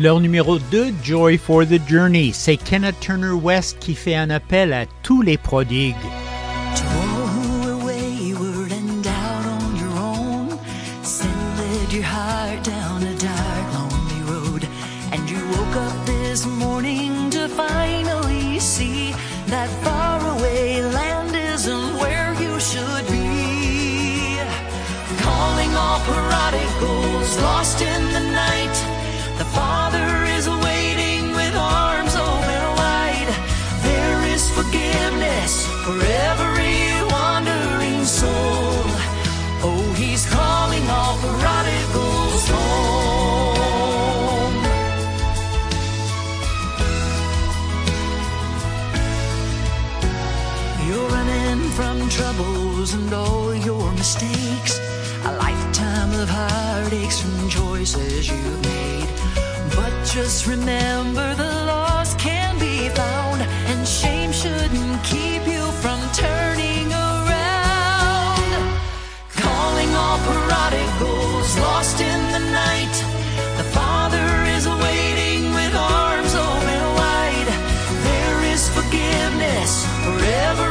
Leur numéro 2, Joy for the Journey, c'est Kenneth Turner West qui fait un appel à tous les prodigues. To all who are wayward and troubles and all your mistakes. A lifetime of heartaches from choices you've made. But just remember the lost can be found, and shame shouldn't keep you from turning around. Calling all prodigals lost in the night. The Father is waiting with arms open wide. There is forgiveness for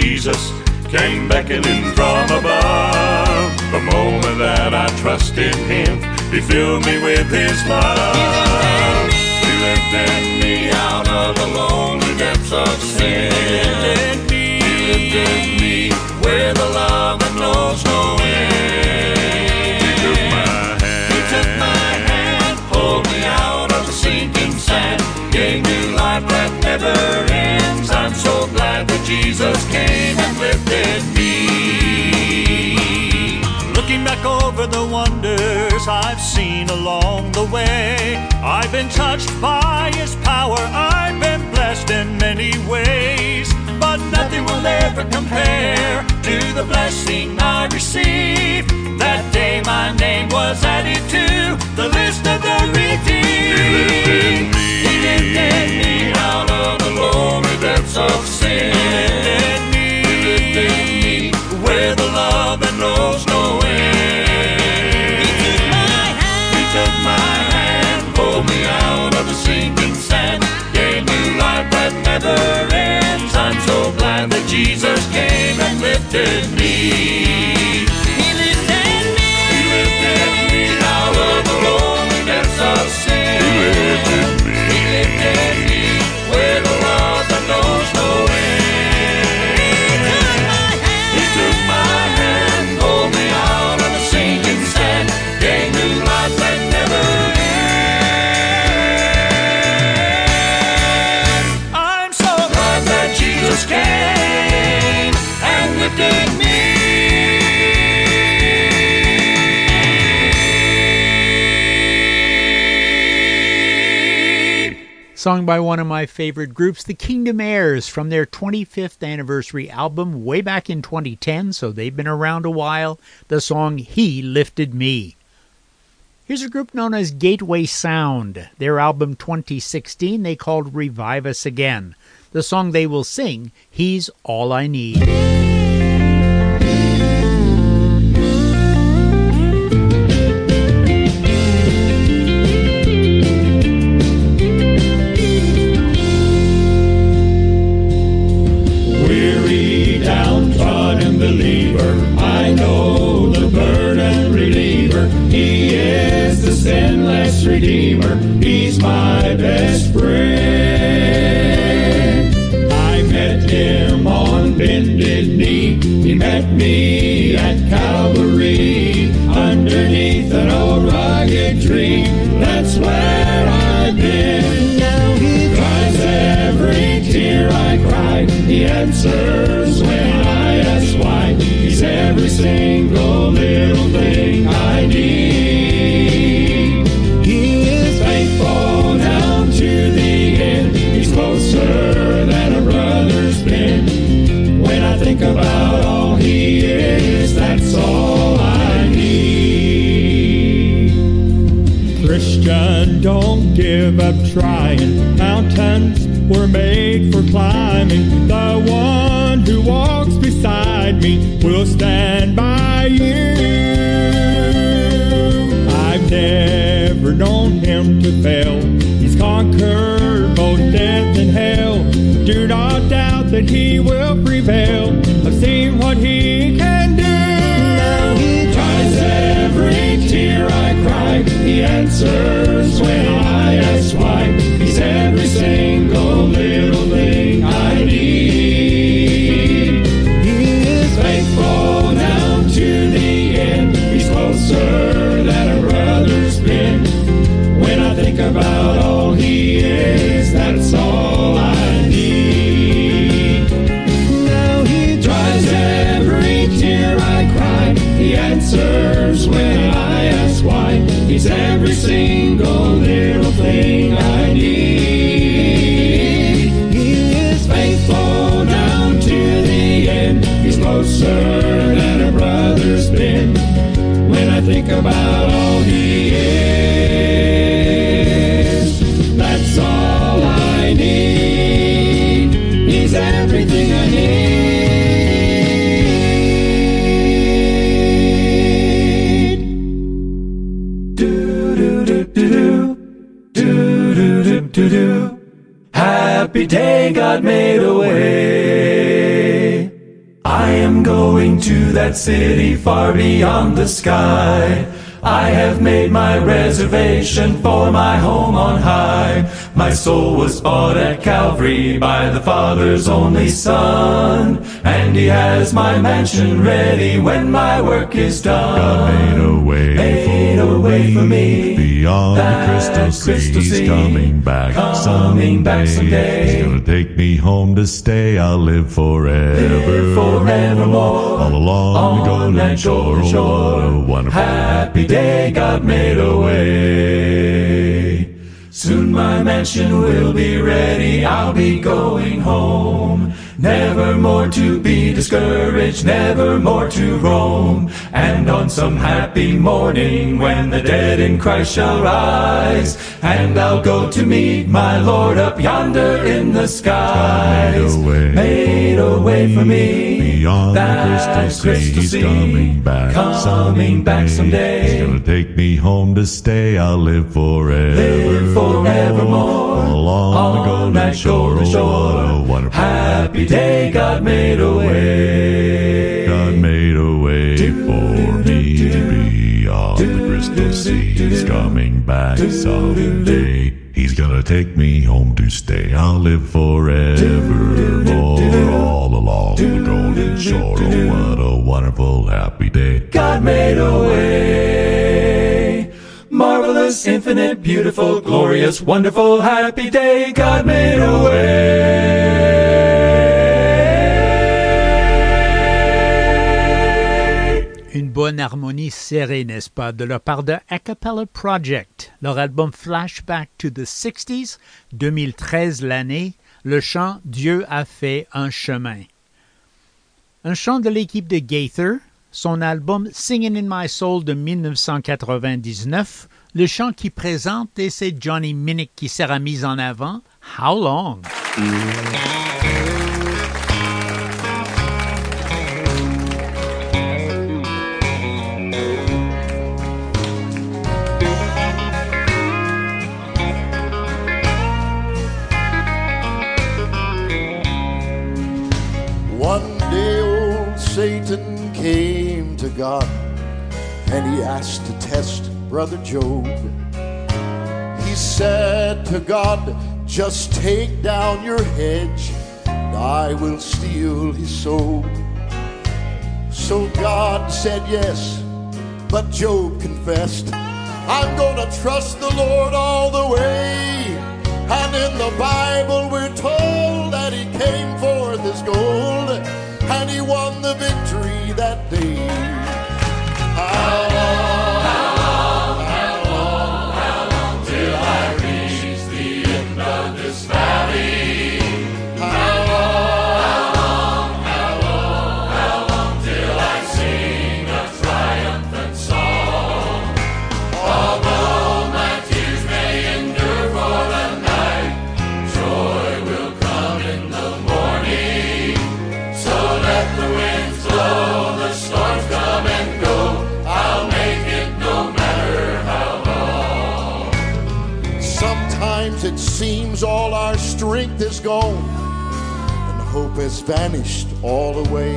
Jesus came beckoning from above. The moment that I trusted Him, He filled me with His love. He lifted me out of the lonely depths of sin. He lifted me where the love that knows no end. He took my hand. He took my hand, pulled me out of the sinking sand, gave me life that never Jesus came and lifted me. Looking back over the wonders I've seen along the way, I've been touched by His power. I've been blessed in many ways, but nothing will ever compare to the blessing I received. That day my name was added to the list of the redeemed. He lifted me out of the of sin. Lifted me. He lifted me where the love that knows no end. He took my hand. He took my hand, pulled me out of the sinking sand, gave me life that never ends. I'm so glad that Jesus came and lifted me. Sung by one of my favorite groups, the Kingdom Heirs, from their 25th anniversary album way back in 2010, so they've been around a while. The song He Lifted Me. Here's a group known as Gateway Sound. Their album 2016 they called Revive Us Again. The song they will sing, He's All I Need. Trying. Mountains were made for climbing. The one who walks beside me will stand by you. I've never known him to fail. He's conquered both death and hell. Do not doubt that he will prevail. I've seen what he can do. Now he dries every tear I cry. He answers when I ask about all he is, that's all I need. He's everything I need. Happy day, God made a way. I am going to that city far beyond the sky. I have made my reservation for my home on high. My soul was bought at Calvary by the Father's only Son. And He has my mansion ready when my work is done. God made a way, made for, a way me. Beyond that the crystal, crystal sea. He's coming back Coming someday. back someday. He's gonna take me home to stay. I'll live forever. Live forevermore. All along On the golden shore. shore. What a wonderful Happy day, God made a way. Soon my mansion will be ready. I'll be going home. Never more to be discouraged, never more to roam. And on some happy morning, when the dead in Christ shall rise, and I'll go to meet my Lord up yonder in the skies. made a way Made a way for me. Beyond that the crystal sea, he's sea. coming back Coming someday. back someday. He's gonna take me home to stay. I'll live forever. Live forevermore. Along the on golden that shore. golden shore. Oh, what a wonderful Happy day, God made a way. God made a way for me to be on the crystal sea. He's coming back someday. Take me home to stay. I'll live forevermore all along the golden shore. Oh, what a wonderful happy day. God made a way. Marvelous, infinite, beautiful, glorious, wonderful, happy day. God made a way. En harmonie serrée, n'est-ce pas, de la part de Acapella Project. Leur album Flashback to the 60s, 2013 l'année, le chant Dieu a fait un chemin. Un chant de l'équipe de Gaither, son album Singing in My Soul de 1999, le chant qui présente, et c'est Johnny Minnick qui sera mis en avant, How Long? To God and he asked to test Brother Job. He said to God, Just take down your hedge, and I will steal his soul. So God said yes, but Job confessed, I'm gonna trust the Lord all the way. And in the Bible, we're told that he came forth as gold, and he won the victory that day. How hope has vanished all away.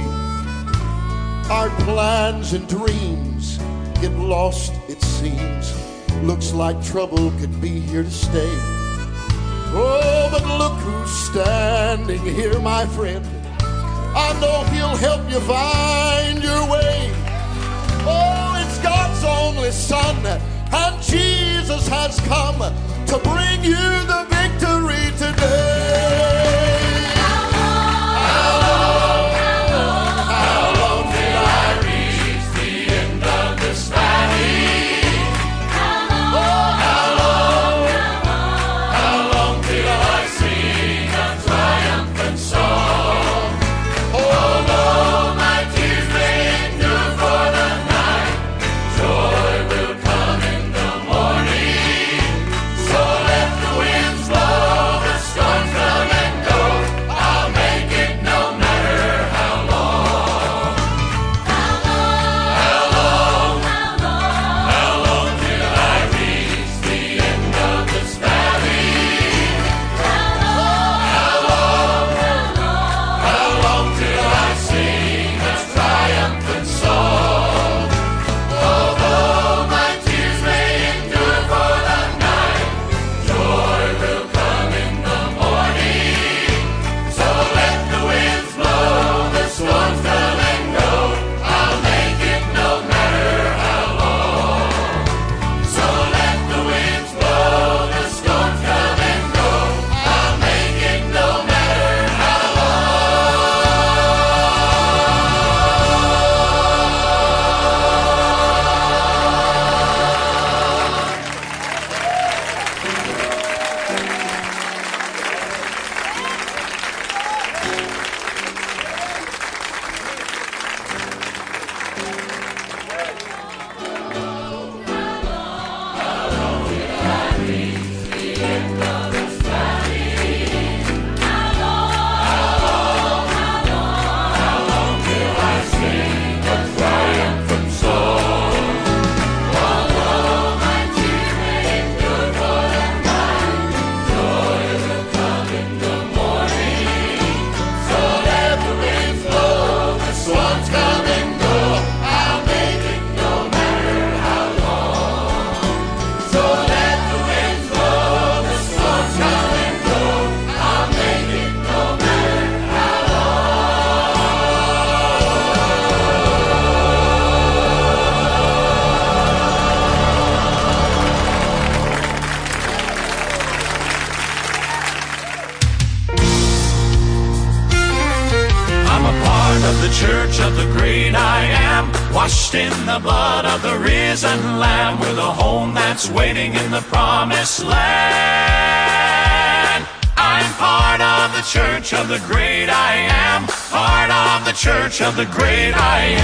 Our plans and dreams get lost, it seems. Looks like trouble could be here to stay. Oh, but look who's standing here, my friend. I know he'll help you find your way. Oh, it's God's only Son, and Jesus has come to bring you the victory today. Of the great I am.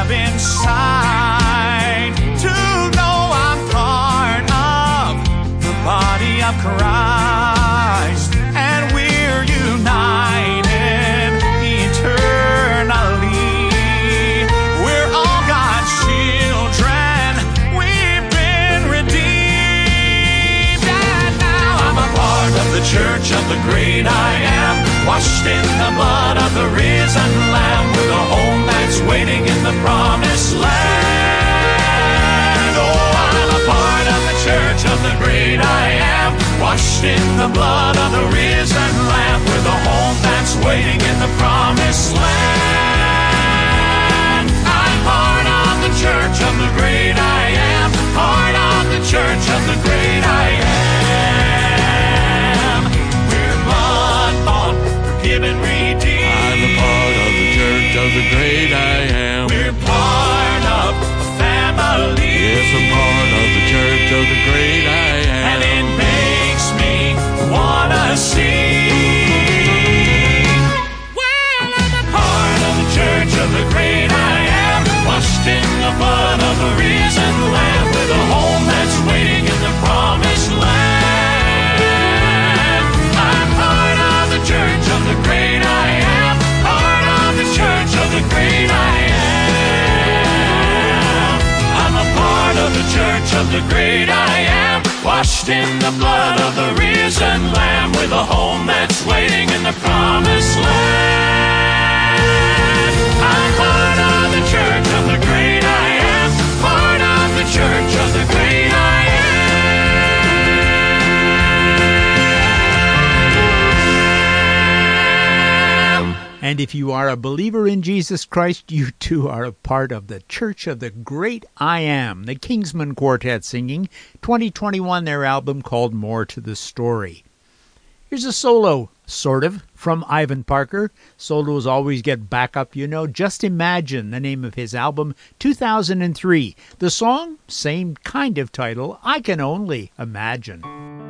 Have inside to know I'm part of the body of Christ, and we're united eternally. We're all God's children. We've been redeemed, and now I'm a part of the church of the great I am, washed in the blood of the risen Lamb, waiting in the promised land. Oh, I'm a part of the church of the great I am, washed in the blood of the risen Lamb, with a home that's waiting in the promised land. I'm part of the church of the great I am, part of the church of the great I am. We're blood bought, forgiven, of the great I am. We're part of a family. Yes, I'm part of the church of the great I am. And it makes me wanna sing. Well, I'm a part of the church of the great I am, washed in the blood of the risen church of the great I am, washed in the blood of the risen Lamb, with a home that's waiting in the promised land. I'm And if you are a believer in Jesus Christ, you too are a part of the Church of the Great I Am, the Kingsmen Quartet singing 2021 their album called More to the Story. Here's a solo, sort of, from Ivan Parker. Solos always get back up, you know. Just Imagine, the name of his album, 2003. The song, same kind of title, I Can Only Imagine.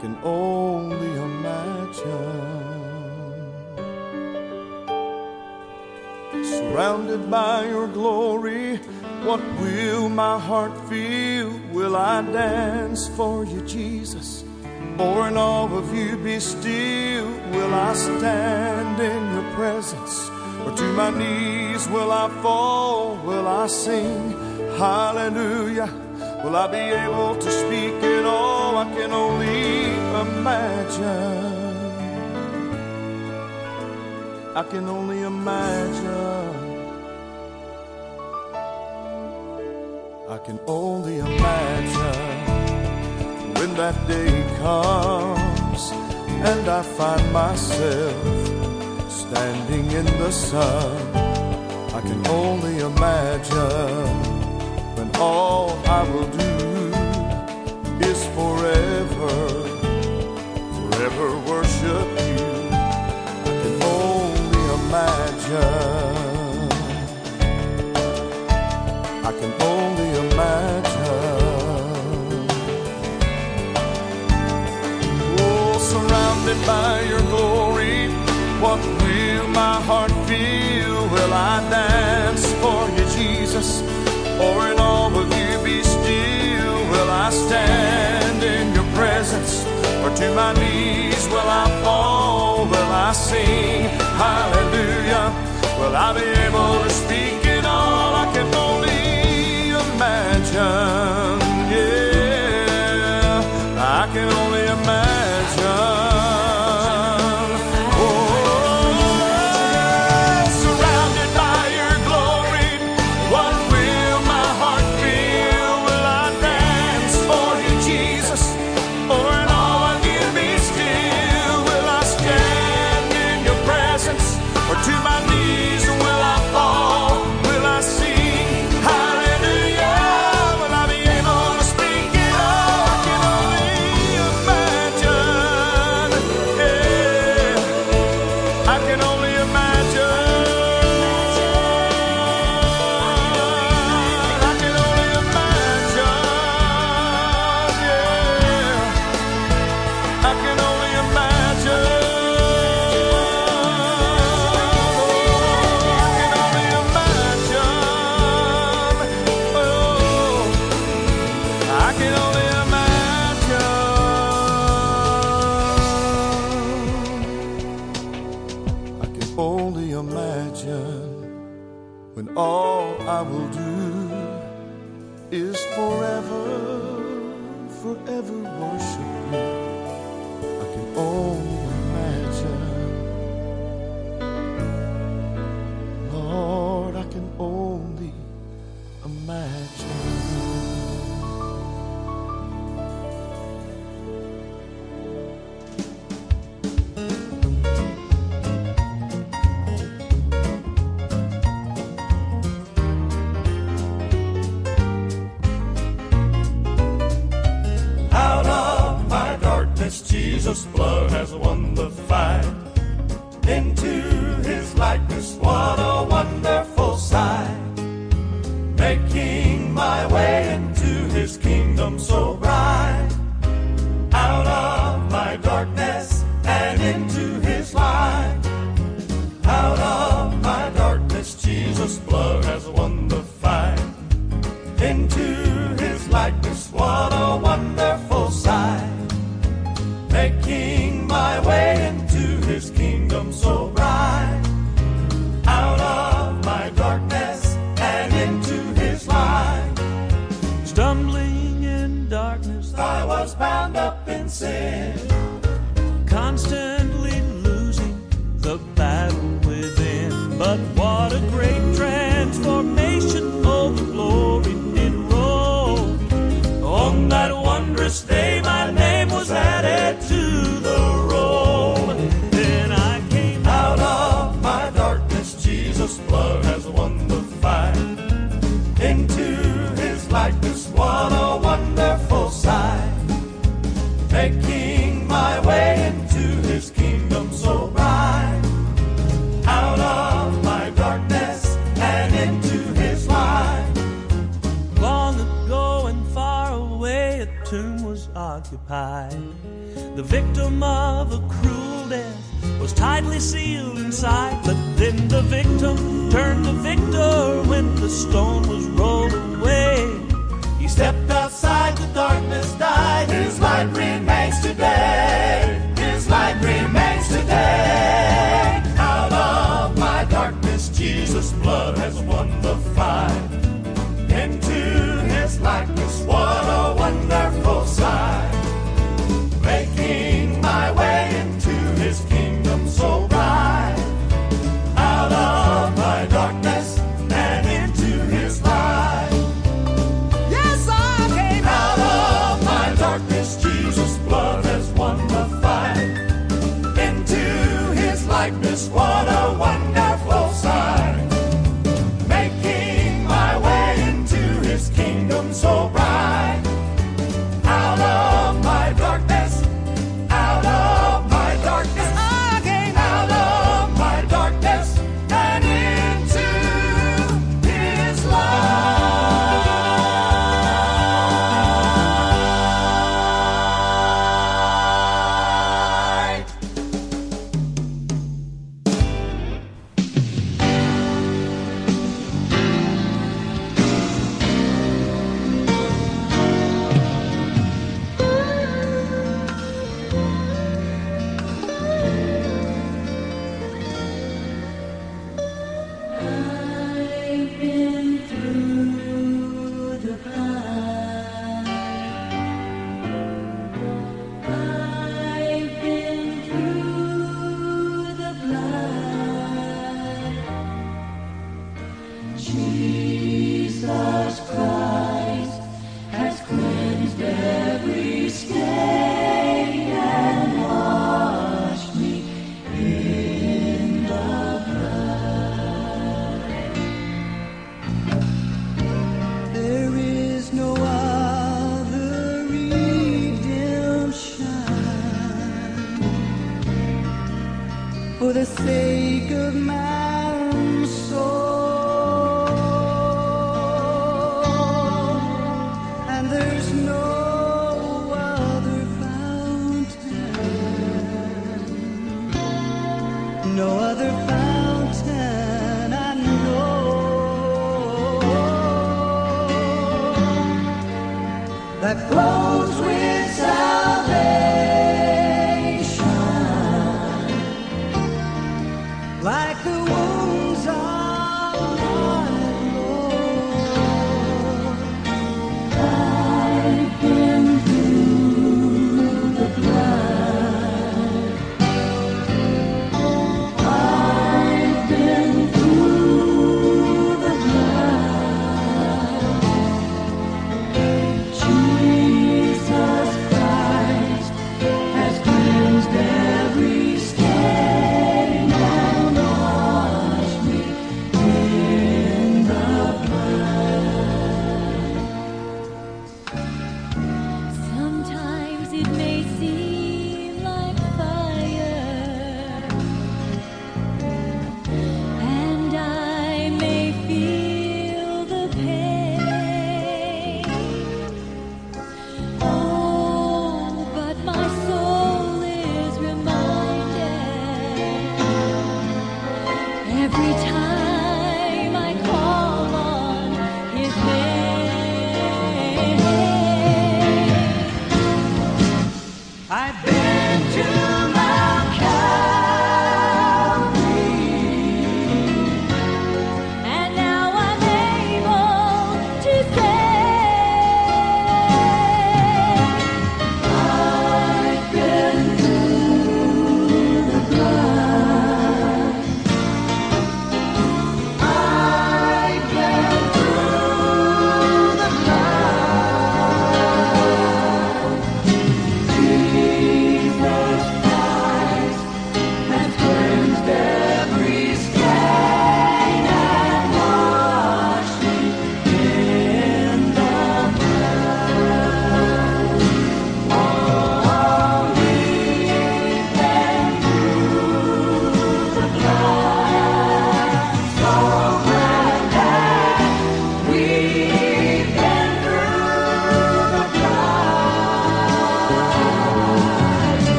Can only imagine. Surrounded by your glory, what will my heart feel? Will I dance for you, Jesus? Or in awe of you be still? Will I stand in your presence? Or to my knees will I fall? Will I sing hallelujah? Will I be able to speak at all? I can only imagine. I can only imagine. I can only imagine when that day comes and I find myself standing in the sun. I can only imagine all I will do is forever, forever worship you. I can only imagine. I can only imagine. Oh, surrounded by your glory, what will my heart feel? Will I dance? To my knees will I fall, will I sing hallelujah? Will I be able to speak it all I can only imagine?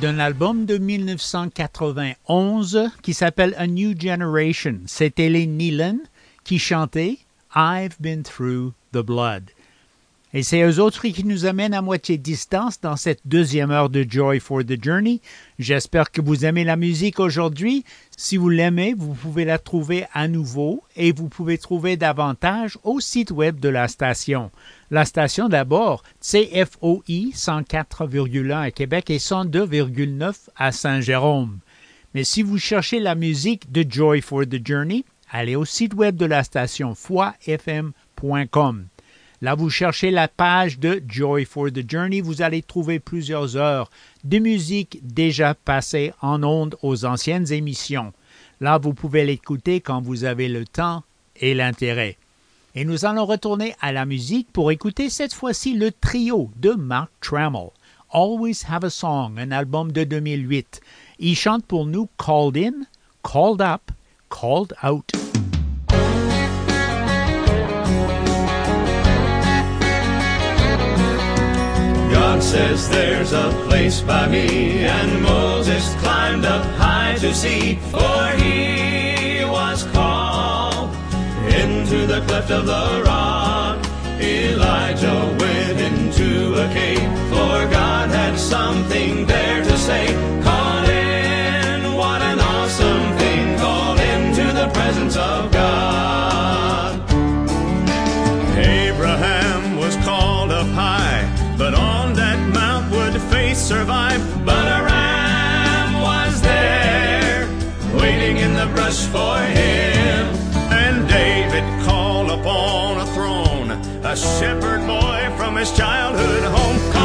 D'un album de 1991 qui s'appelle A New Generation. C'était les Nealon qui chantaient I've Been Through the Blood. Et c'est eux autres qui nous amènent à moitié distance dans cette deuxième heure de Joy for the Journey. J'espère que vous aimez la musique aujourd'hui. Si vous l'aimez, vous pouvez la trouver à nouveau et vous pouvez trouver davantage au site web de la station. La station d'abord, CFOI 104,1 à Québec et 102,9 à Saint-Jérôme. Mais si vous cherchez la musique de Joy for the Journey, allez au site web de la station foifm.com. Là, vous cherchez la page de Joy for the Journey. Vous allez trouver plusieurs heures de musique déjà passée en ondes aux anciennes émissions. Là, vous pouvez l'écouter quand vous avez le temps et l'intérêt. Et nous allons retourner à la musique pour écouter cette fois-ci le trio de Mark Trammell. Always Have a Song, un album de 2008. Il chante pour nous Called In, Called Up, Called Out. God says there's a place by me, and Moses climbed up high to see, for he into the cleft of the rock. Elijah went into a cave, for God had something there to say. Call in, what an awesome thing, call into the presence of God. Abraham was called up high, but on that mount would faith survive. But a ram was there, waiting in the brush for him. Shepherd boy from his childhood home,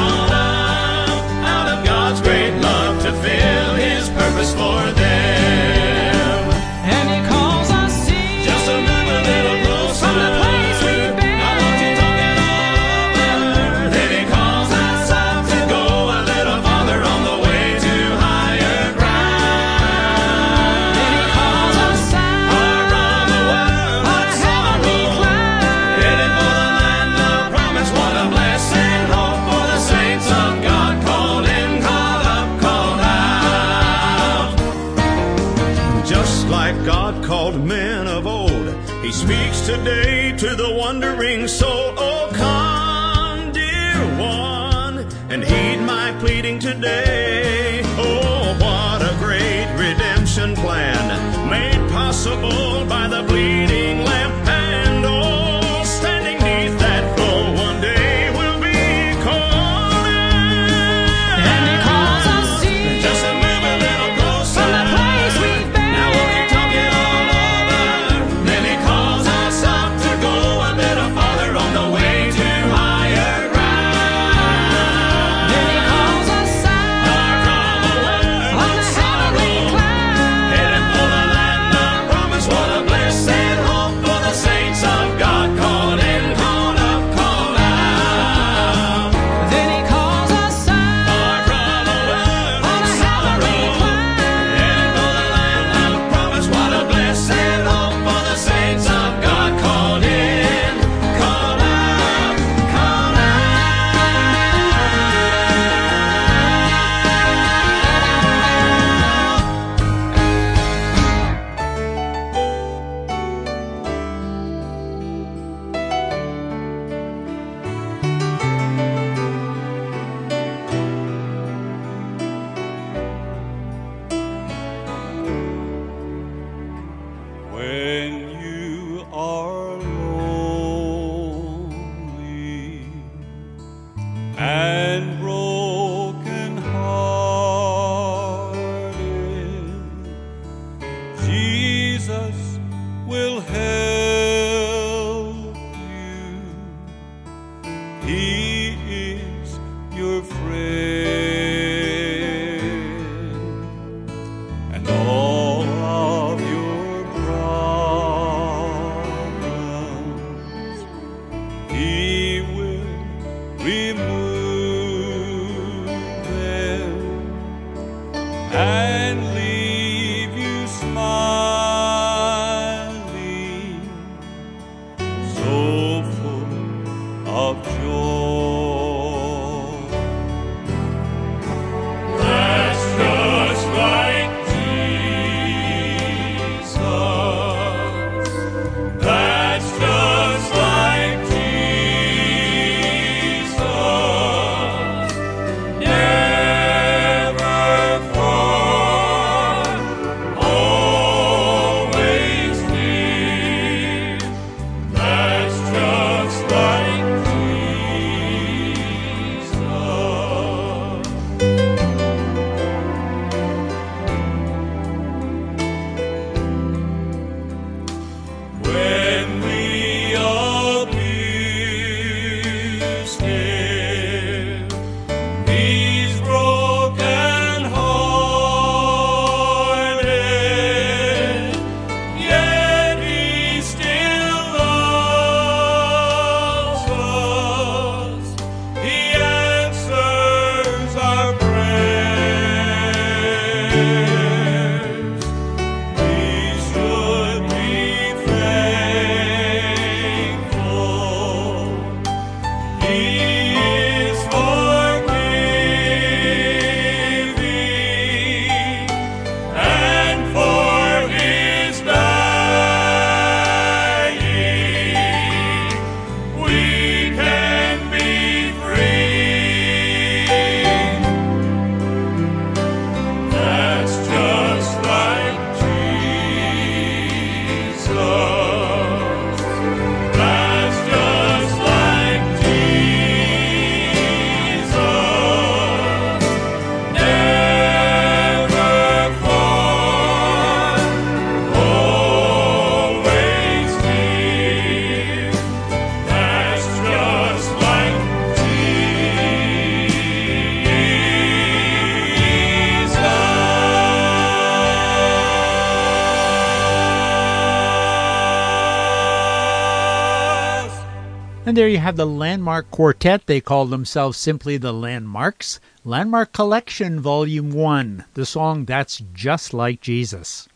you have the Landmark Quartet. They call themselves simply the Landmarks. Landmark Collection, Volume 1, the song That's Just Like Jesus.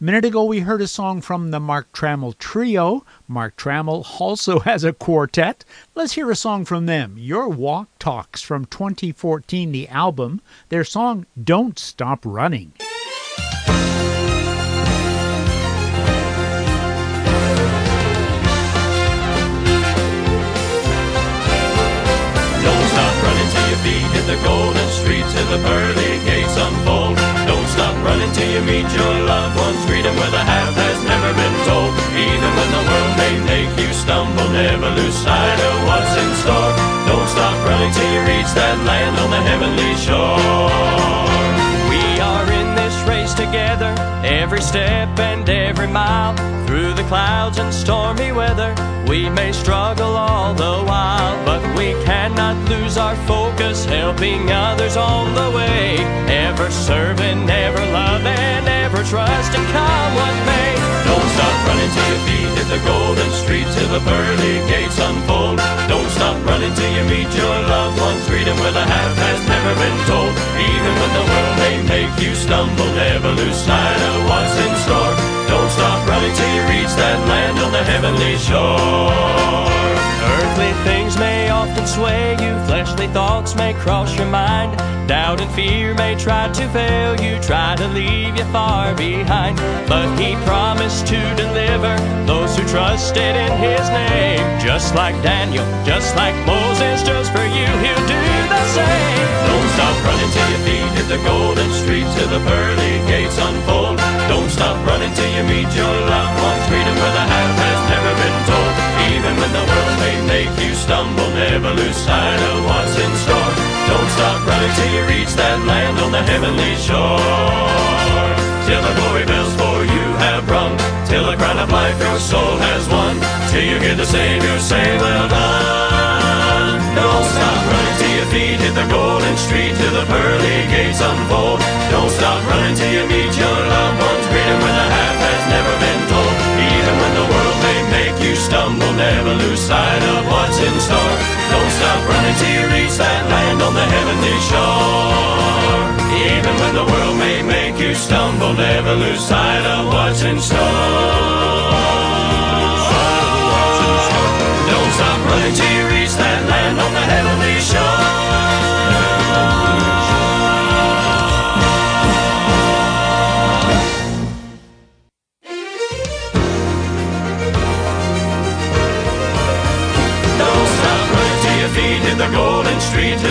A minute ago, we heard a song from the Mark Trammell Trio. Mark Trammell also has a quartet. Let's hear a song from them Your Walk Talks from 2014, the album, their song Don't Stop Running. Feet hit the golden street till the pearly gates unfold. Don't stop running till you meet your loved ones. Greet 'em where the half has never been told. Even when the world may make you stumble, never lose sight of what's in store. Don't stop running till you reach that land on the heavenly shore. We are in this race together, every step and every mile. Through the clouds and stormy weather, we may struggle all the while, but we cannot lose our focus, helping others on the way. Ever serving, ever loving, ever trusting, come what may. Don't stop running till your feet hit the golden streets till the pearly gates unfold. Don't stop running till you meet your loved ones. Greet where the half has never been told. Even when the world make you stumble, never lose sight of what's in store. Don't stop running till you reach that land on the heavenly shore. Earthly things may sway you, fleshly thoughts may cross your mind. Doubt and fear may try to fail you, try to leave you far behind. But He promised to deliver those who trusted in His name. Just like Daniel, just like Moses, just for you, He'll do the same. Don't stop running till your feet hit the golden street till the pearly gates unfold. Don't stop running till you meet your loved ones. 'em where the half has never been told. Even when the world may make you stumble, never lose sight of what's in store. Don't stop running till you reach that land on the heavenly shore. Till the glory bells for you have rung, till the crown of life your soul has won, till you hear the Savior say, Well done. Don't stop running till your feet hit the golden street, till the pearly gates unfold. Don't stop running till you meet your loved ones, greet 'em when the half stumble, never lose sight of what's in store. Don't stop running till you reach that land on the heavenly shore. Even when the world may make you stumble, never lose sight of what's in store. Don't stop running till you reach that land on the heavenly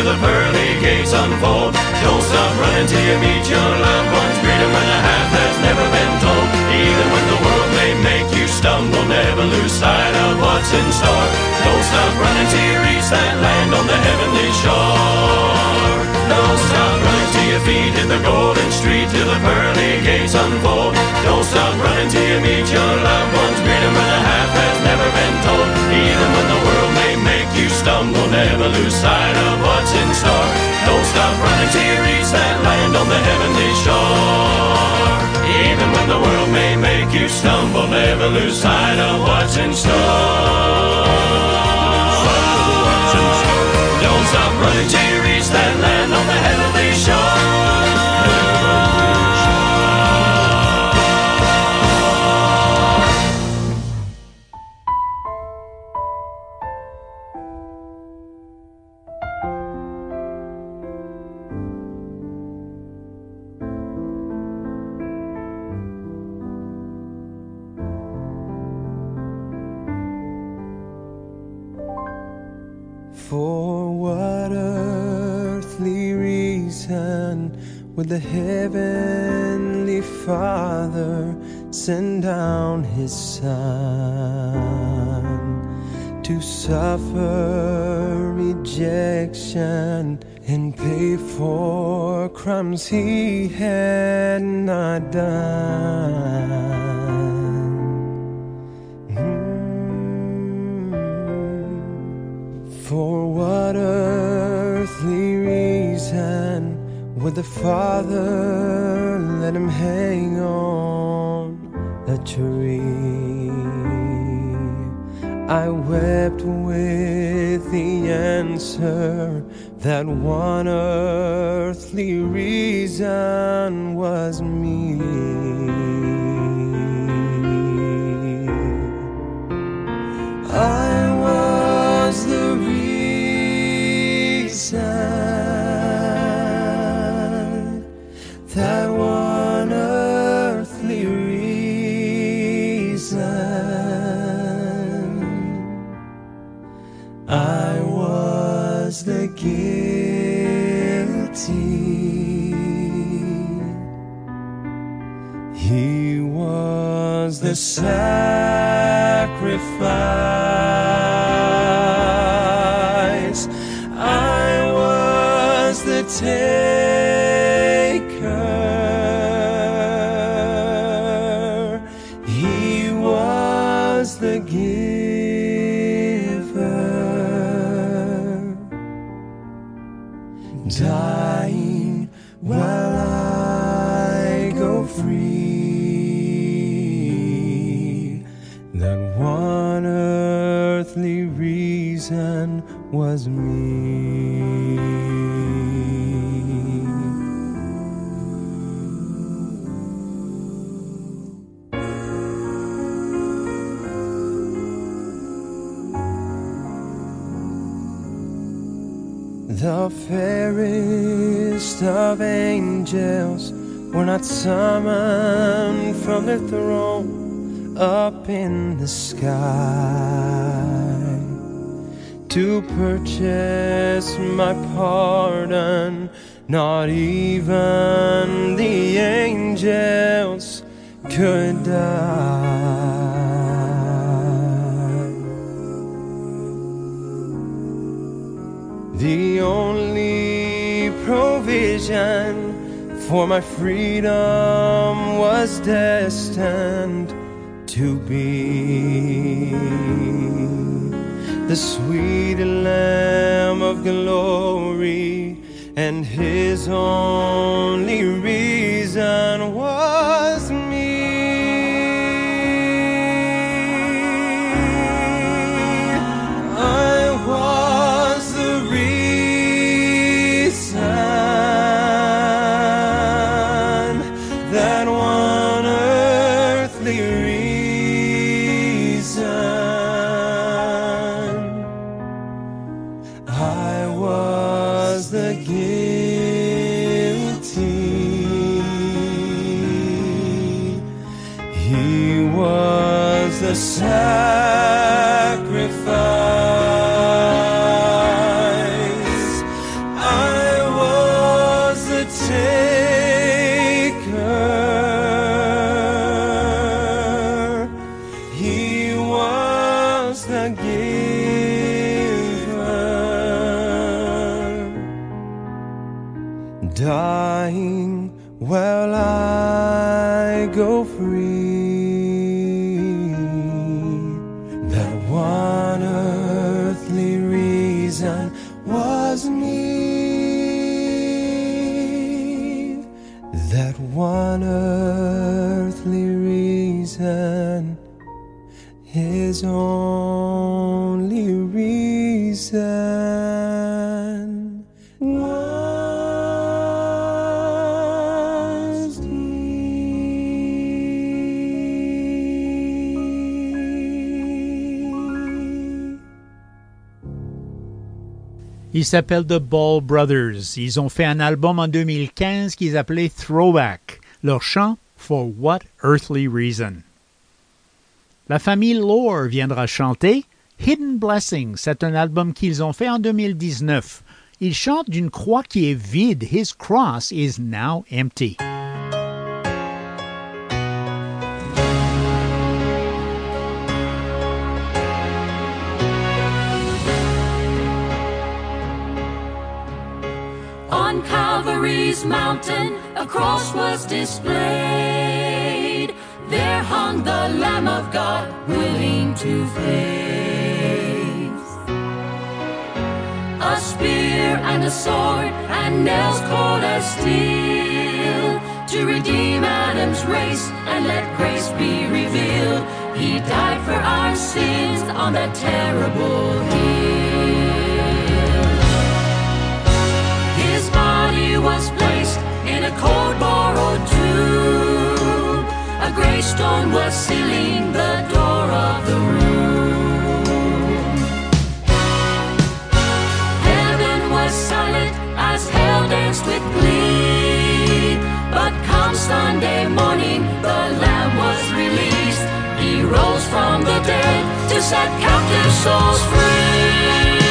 the pearly gates unfold. Don't stop running till you meet your loved ones. Greet 'em when the half has never been told. Even when the world may make you stumble, never lose sight of what's in store. Don't stop running till you reach that land on the heavenly shore. Don't stop running till your feet hit the golden street till the pearly gates unfold. Don't stop running till you meet your loved ones. Greet 'em when the half has never been told. Even when the you stumble, never lose sight of what's in store. Don't stop running till you reach that land on the heavenly shore. Even when the world may make you stumble, never lose sight of what's in store. Don't stop running till you reach that land on the heavenly to suffer rejection and pay for crimes he had not done? Mm. For what earthly reason would the Father let him hang on a tree? I wept with the answer that one earthly reason was me. I was the reason the sacrifice. I was the taker. Fairest of angels were not summoned from their throne up in the sky to purchase my pardon. Not even the angels could die. For my freedom was destined to be. The sweet Lamb of glory, and His only reason was Ils s'appellent The Ball Brothers. Ils ont fait un album en 2015 qu'ils appelaient Throwback. Leur chant For What Earthly Reason. La famille Lore viendra chanter Hidden Blessings. C'est un album qu'ils ont fait en 2019. Ils chantent d'une croix qui est vide. His cross is now empty. On Calvary's mountain, a cross was displayed. There hung the Lamb of God, willing to face. And a sword, and nails cold as steel, to redeem Adam's race and let grace be revealed. He died for our sins on that terrible hill. His body was placed in a cold borrowed tomb. A gray stone was sealing the door of the room. Danced with glee. But come Sunday morning, the Lamb was released. He rose from the dead to set captive souls free.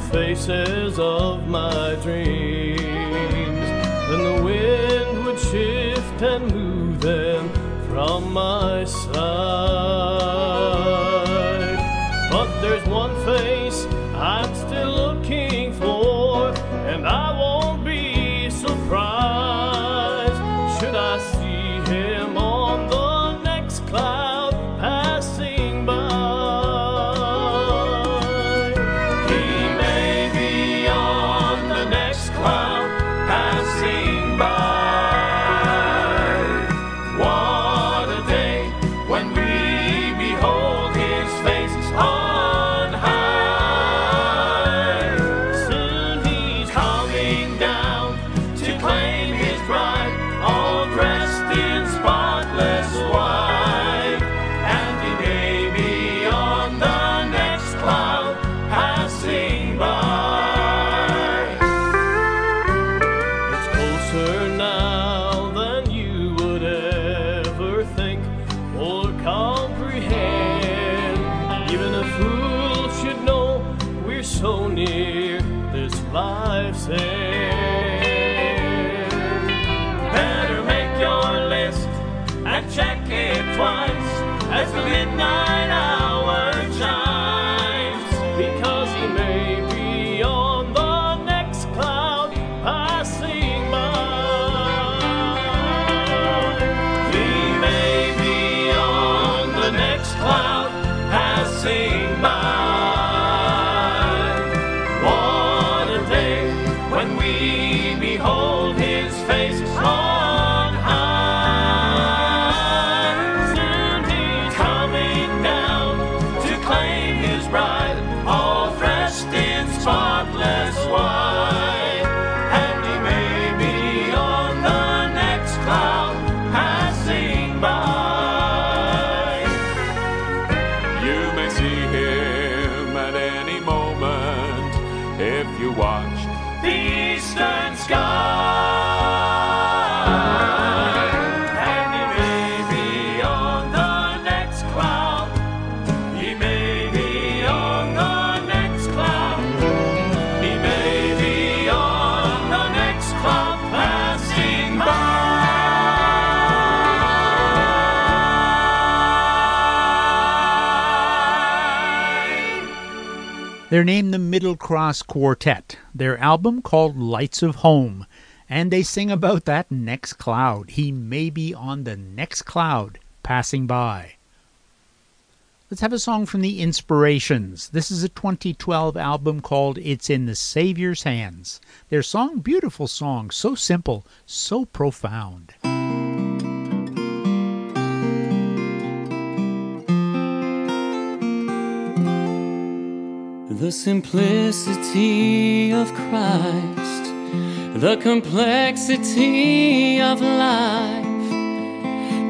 Faces of my dreams, And the wind would shift and move them from my side. So near this life's end. Better make your list and check it twice as the midnight They're named the Middle Cross Quartet. Their album called Lights of Home. And they sing about that next cloud. He may be on the next cloud passing by. Let's have a song from the Inspirations. This is a 2012 album called It's in the Savior's Hands. Their song, beautiful song, so simple, so profound. The simplicity of Christ, the complexity of life.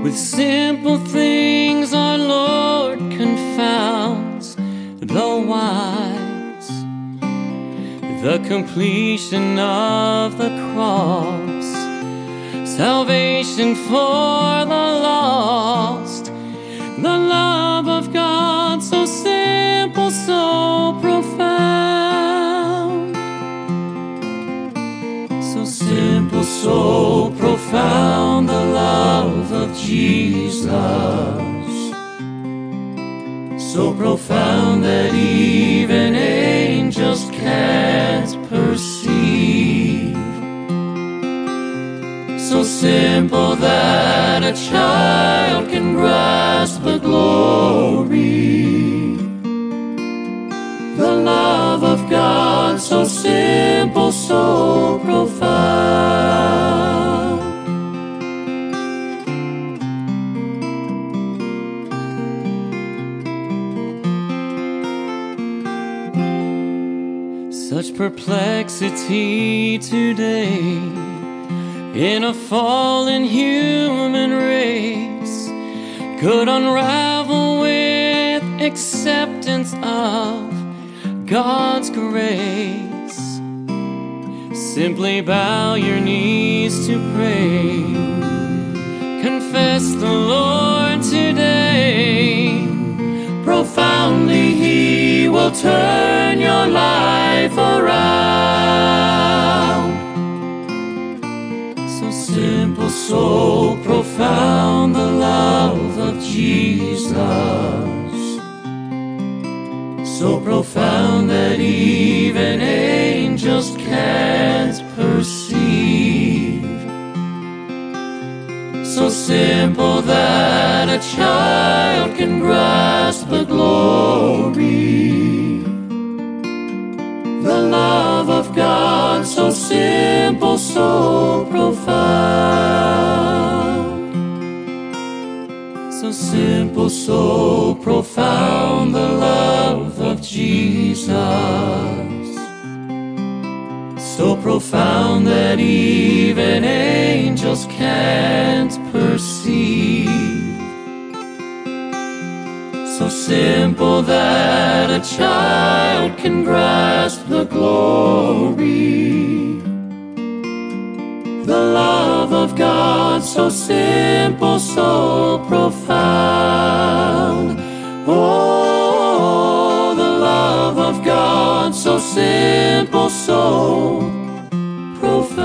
With simple things, our Lord confounds the wise. The completion of the cross, salvation for the lost, the love so profound. So simple, so profound, the love of Jesus. So profound that even angels can't perceive. So simple that a child can grasp the glory. Love of God, so simple, so profound. Such perplexity today in a fallen human race could unravel with acceptance of God's grace. Simply bow your knees to pray. Confess the Lord today. Profoundly, He will turn your life around. So simple, so profound, the love of Jesus. So profound that even angels can't perceive. So simple that a child can grasp the glory. The love of God, so simple, so profound. So simple, so profound, the love Jesus. So profound that even angels can't perceive. So simple that a child can grasp the glory. The love of God, so simple, so profound. Oh, So simple, so profound.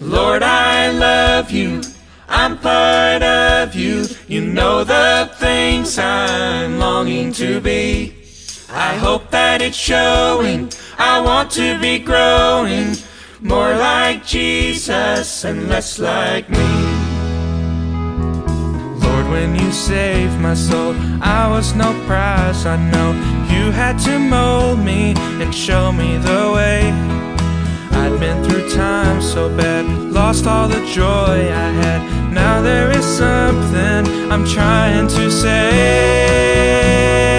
Lord, I love you. I'm part of you. You know the things I'm longing to be. I hope that it's showing. I want to be growing more like Jesus and less like me. When you saved my soul, I was no prize. I know you had to mold me and show me the way. I'd been through times so bad, lost all the joy I had. Now there is something I'm trying to say.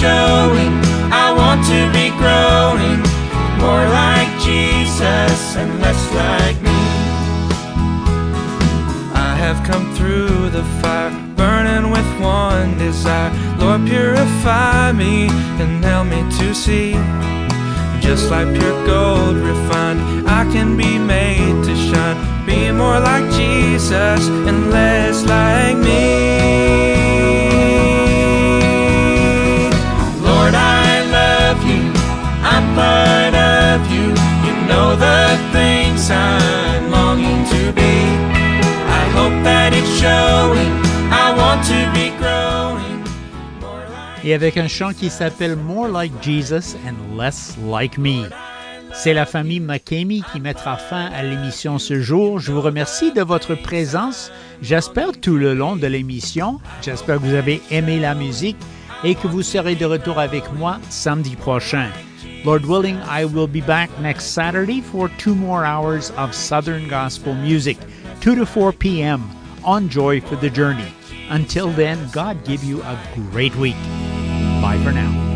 Showing. I want to be growing more like Jesus and less like me. I have come through the fire, burning with one desire. Lord, purify me and help me to see. Just like pure gold refined, I can be made to shine. Be more like Jesus and less like me. Et avec un chant qui s'appelle More Like Jesus and Less Like Me. C'est la famille McKamey qui mettra fin à l'émission ce jour. Je vous remercie de votre présence. J'espère tout le long de l'émission. J'espère que vous avez aimé la musique et que vous serez de retour avec moi samedi prochain. Lord willing, I will be back next Saturday for two more hours of Southern Gospel music, 2 to 4 p.m. on Joy for the Journey. Until then, God give you a great week. Bye for now.